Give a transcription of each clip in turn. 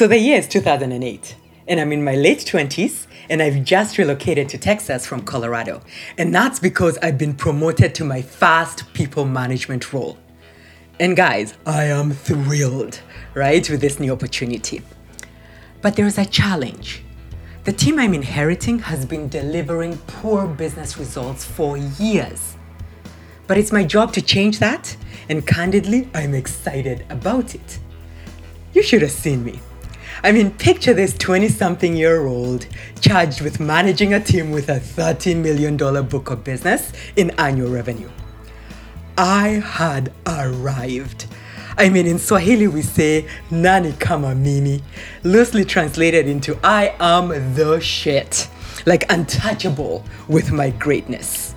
So the year is 2008, and I'm in my late 20s, and I've just relocated to Texas from Colorado. And that's because I've been promoted to my fast people management role. And guys, I am thrilled, right, with this new opportunity. But there's a challenge. The team I'm inheriting has been delivering poor business results for years. But it's my job to change that, and candidly, I'm excited about it. You should have seen me. I mean, picture this 20 something year old charged with managing a team with a $13 million book of business in annual revenue. I had arrived. I mean, in Swahili, we say nani kama mimi, loosely translated into I am the shit, like untouchable with my greatness.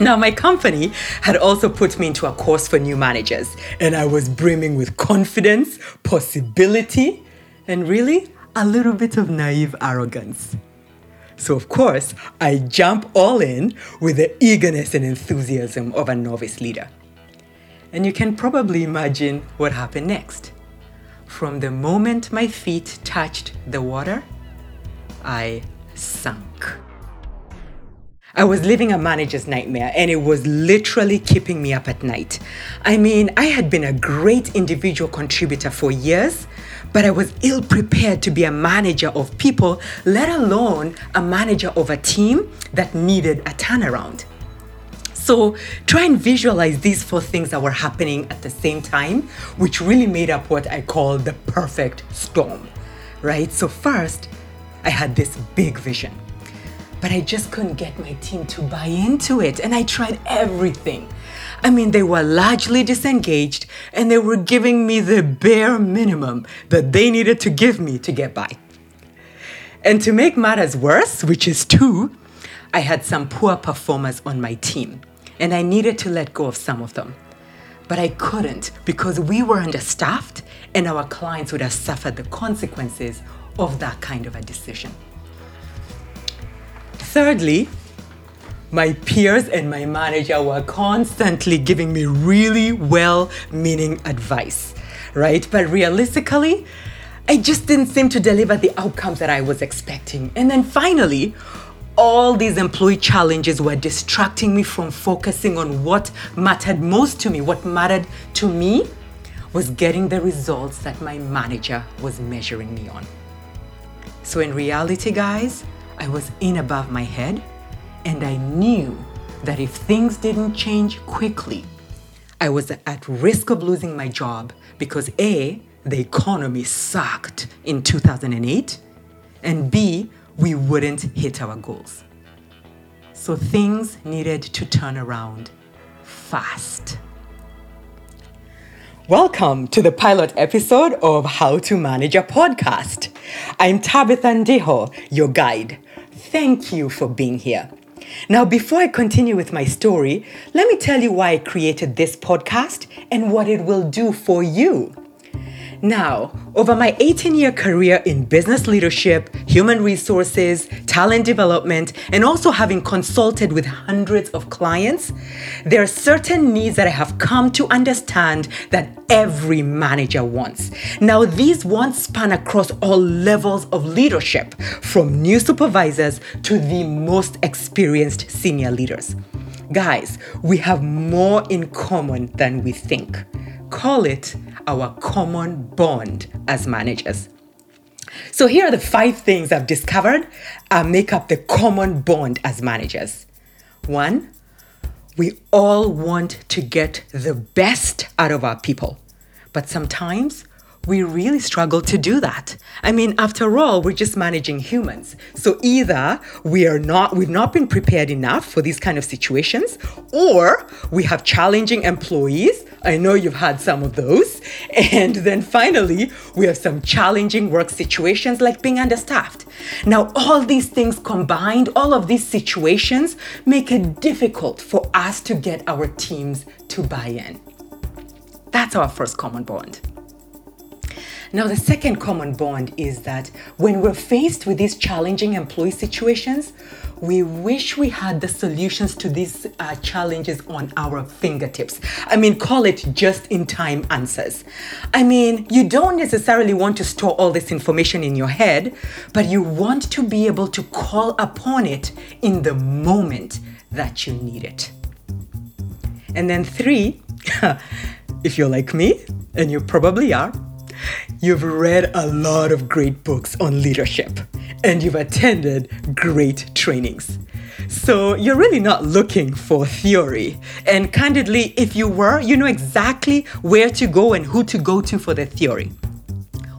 Now, my company had also put me into a course for new managers, and I was brimming with confidence, possibility, and really a little bit of naive arrogance. So, of course, I jump all in with the eagerness and enthusiasm of a novice leader. And you can probably imagine what happened next. From the moment my feet touched the water, I sunk. I was living a manager's nightmare and it was literally keeping me up at night. I mean, I had been a great individual contributor for years, but I was ill prepared to be a manager of people, let alone a manager of a team that needed a turnaround. So try and visualize these four things that were happening at the same time, which really made up what I call the perfect storm, right? So, first, I had this big vision but I just couldn't get my team to buy into it. And I tried everything. I mean, they were largely disengaged and they were giving me the bare minimum that they needed to give me to get by. And to make matters worse, which is two, I had some poor performers on my team and I needed to let go of some of them. But I couldn't because we were understaffed and our clients would have suffered the consequences of that kind of a decision. Thirdly, my peers and my manager were constantly giving me really well meaning advice, right? But realistically, I just didn't seem to deliver the outcomes that I was expecting. And then finally, all these employee challenges were distracting me from focusing on what mattered most to me. What mattered to me was getting the results that my manager was measuring me on. So, in reality, guys, I was in above my head, and I knew that if things didn't change quickly, I was at risk of losing my job because A, the economy sucked in 2008, and B, we wouldn't hit our goals. So things needed to turn around fast. Welcome to the pilot episode of How to Manager Podcast. I'm Tabitha Ndeho, your guide Thank you for being here. Now, before I continue with my story, let me tell you why I created this podcast and what it will do for you. Now, over my 18 year career in business leadership, human resources, talent development, and also having consulted with hundreds of clients, there are certain needs that I have come to understand that every manager wants. Now, these wants span across all levels of leadership, from new supervisors to the most experienced senior leaders. Guys, we have more in common than we think. Call it our common bond as managers. So, here are the five things I've discovered uh, make up the common bond as managers. One, we all want to get the best out of our people, but sometimes we really struggle to do that. I mean, after all, we're just managing humans. So either we are not, we've not been prepared enough for these kind of situations, or we have challenging employees. I know you've had some of those. And then finally, we have some challenging work situations like being understaffed. Now, all these things combined, all of these situations make it difficult for us to get our teams to buy in. That's our first common bond. Now, the second common bond is that when we're faced with these challenging employee situations, we wish we had the solutions to these uh, challenges on our fingertips. I mean, call it just in time answers. I mean, you don't necessarily want to store all this information in your head, but you want to be able to call upon it in the moment that you need it. And then, three, if you're like me, and you probably are, You've read a lot of great books on leadership and you've attended great trainings. So you're really not looking for theory. And candidly, if you were, you know exactly where to go and who to go to for the theory.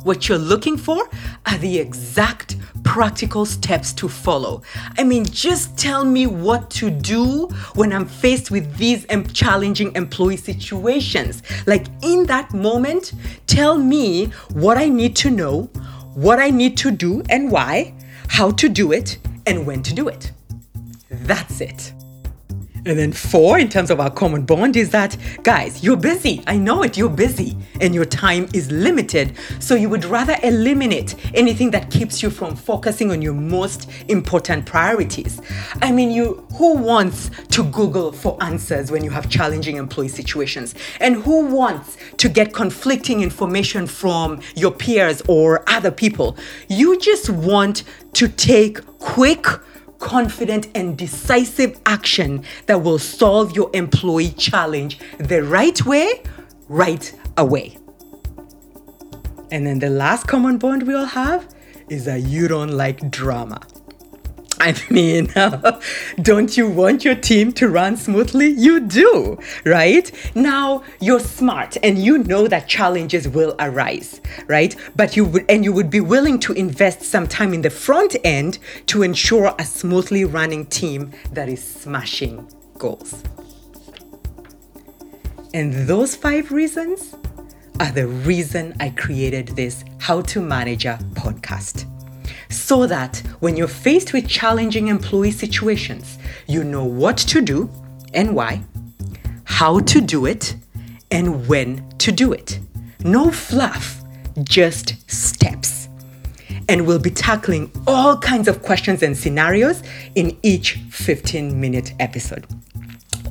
What you're looking for are the exact practical steps to follow. I mean, just tell me what to do when I'm faced with these challenging employee situations. Like in that moment, tell me what I need to know, what I need to do and why, how to do it, and when to do it. That's it. And then four, in terms of our common bond, is that, guys, you're busy. I know it, you're busy. And your time is limited. So you would rather eliminate anything that keeps you from focusing on your most important priorities. I mean, you who wants to Google for answers when you have challenging employee situations? And who wants to get conflicting information from your peers or other people? You just want to take quick confident and decisive action that will solve your employee challenge the right way, right away. And then the last common bond we all have is that you don't like drama. I mean, don't you want your team to run smoothly? You do, right? Now, you're smart and you know that challenges will arise, right? But you would and you would be willing to invest some time in the front end to ensure a smoothly running team that is smashing goals. And those five reasons are the reason I created this How to Manager podcast so that when you're faced with challenging employee situations, you know what to do and why, how to do it, and when to do it. No fluff, just steps. And we'll be tackling all kinds of questions and scenarios in each 15 minute episode.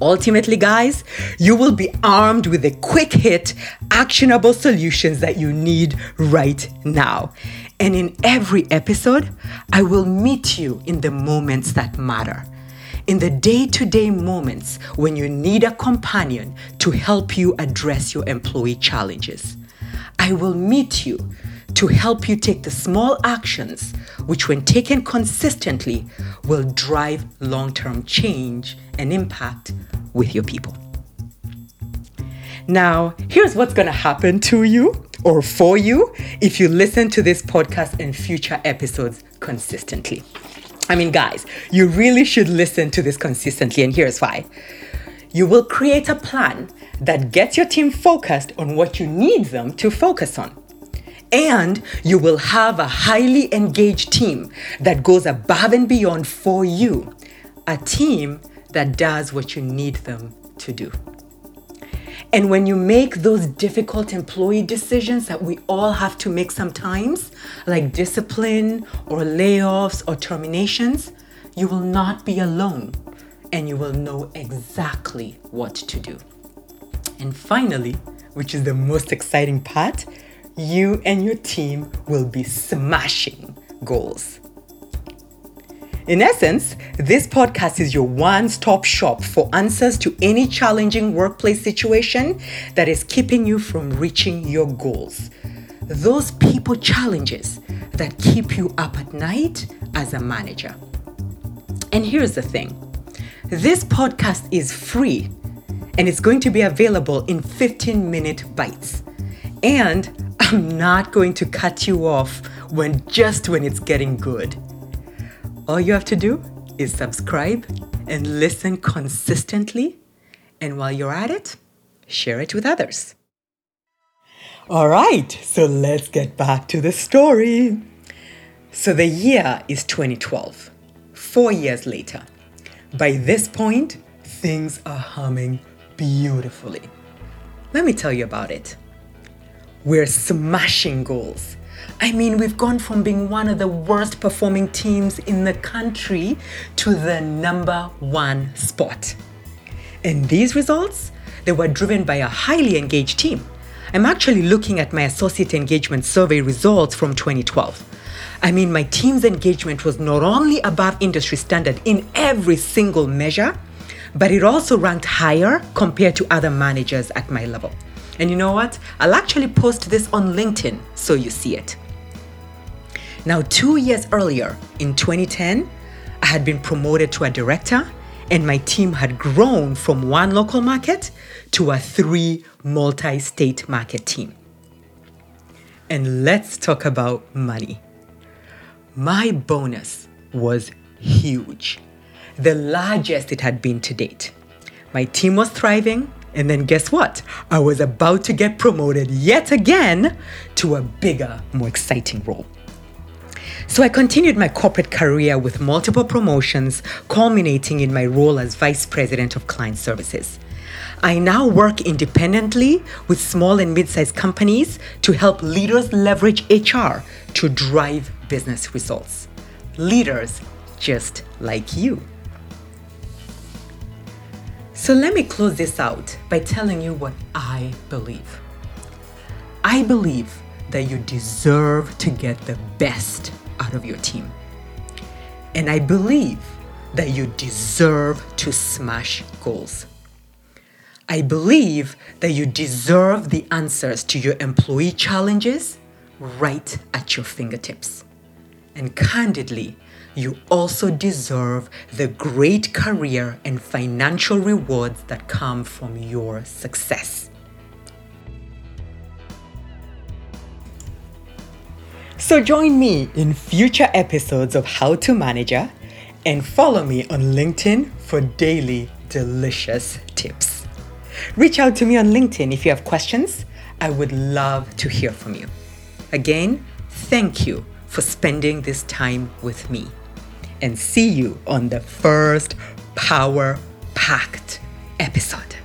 Ultimately, guys, you will be armed with the quick hit, actionable solutions that you need right now. And in every episode, I will meet you in the moments that matter. In the day to day moments when you need a companion to help you address your employee challenges. I will meet you to help you take the small actions which, when taken consistently, will drive long term change and impact with your people. Now, here's what's to happen to you or for you if you listen to this podcast and future episodes consistently. I mean, guys, you really should listen to this consistently, and here's why. You will create a plan that gets your team focused on what you need them to focus on. And you will have a highly engaged team that goes above and beyond for you. A team that does what you need them to do. And when you make those difficult employee decisions that we all have to make sometimes, like discipline or layoffs or terminations, you will not be alone and you will know exactly what to do. And finally, which is the most exciting part, you and your team will be smashing goals. In essence, this podcast is your one stop shop for answers to any challenging workplace situation that is keeping you from reaching your goals. Those people challenges that keep you up at night as a manager. And here's the thing this podcast is free and it's going to be available in 15 minute bites. And I'm not going to cut you off when just when it's getting good. All you have to do is subscribe and listen consistently. And while you're at it, share it with others. All right, so let's get back to the story. So the year is 2012, four years later. By this point, things are humming beautifully. Let me tell you about it. we're smashing goals. I mean, we've gone from being one of the worst performing teams in the country to the number one spot. And these results, they were driven by a highly engaged team. I'm actually looking at my associate engagement survey results from 2012. I mean, my team's engagement was not only above industry standard in every single measure, but it also ranked higher compared to other managers at my level. And you know what? I'll actually post this on LinkedIn so you see it. Now, two years earlier, in 2010, I had been promoted to a director, and my team had grown from one local market to a three multi state market team. And let's talk about money. My bonus was huge, the largest it had been to date. My team was thriving, and then guess what? I was about to get promoted yet again to a bigger, more exciting role. So I continued my corporate career with multiple promotions, culminating in my role as Vice President of Client Services. I now work independently with small and mid sized companies to help leaders leverage HR to drive business results. Leaders just like you. So let me close this out by telling you what I believe. I believe that you deserve to get the best out of your team. And I believe that you deserve to smash goals. I believe that you deserve the answers to your employee challenges right at your fingertips. And candidly, you also deserve the great career and financial rewards that come from your success. So join me in future episodes of How to Manager and follow me on LinkedIn for daily delicious tips. Reach out to me on LinkedIn if you have questions. I would love to hear from you. Again, thank you for spending this time with me. And see you on the first power packed episode.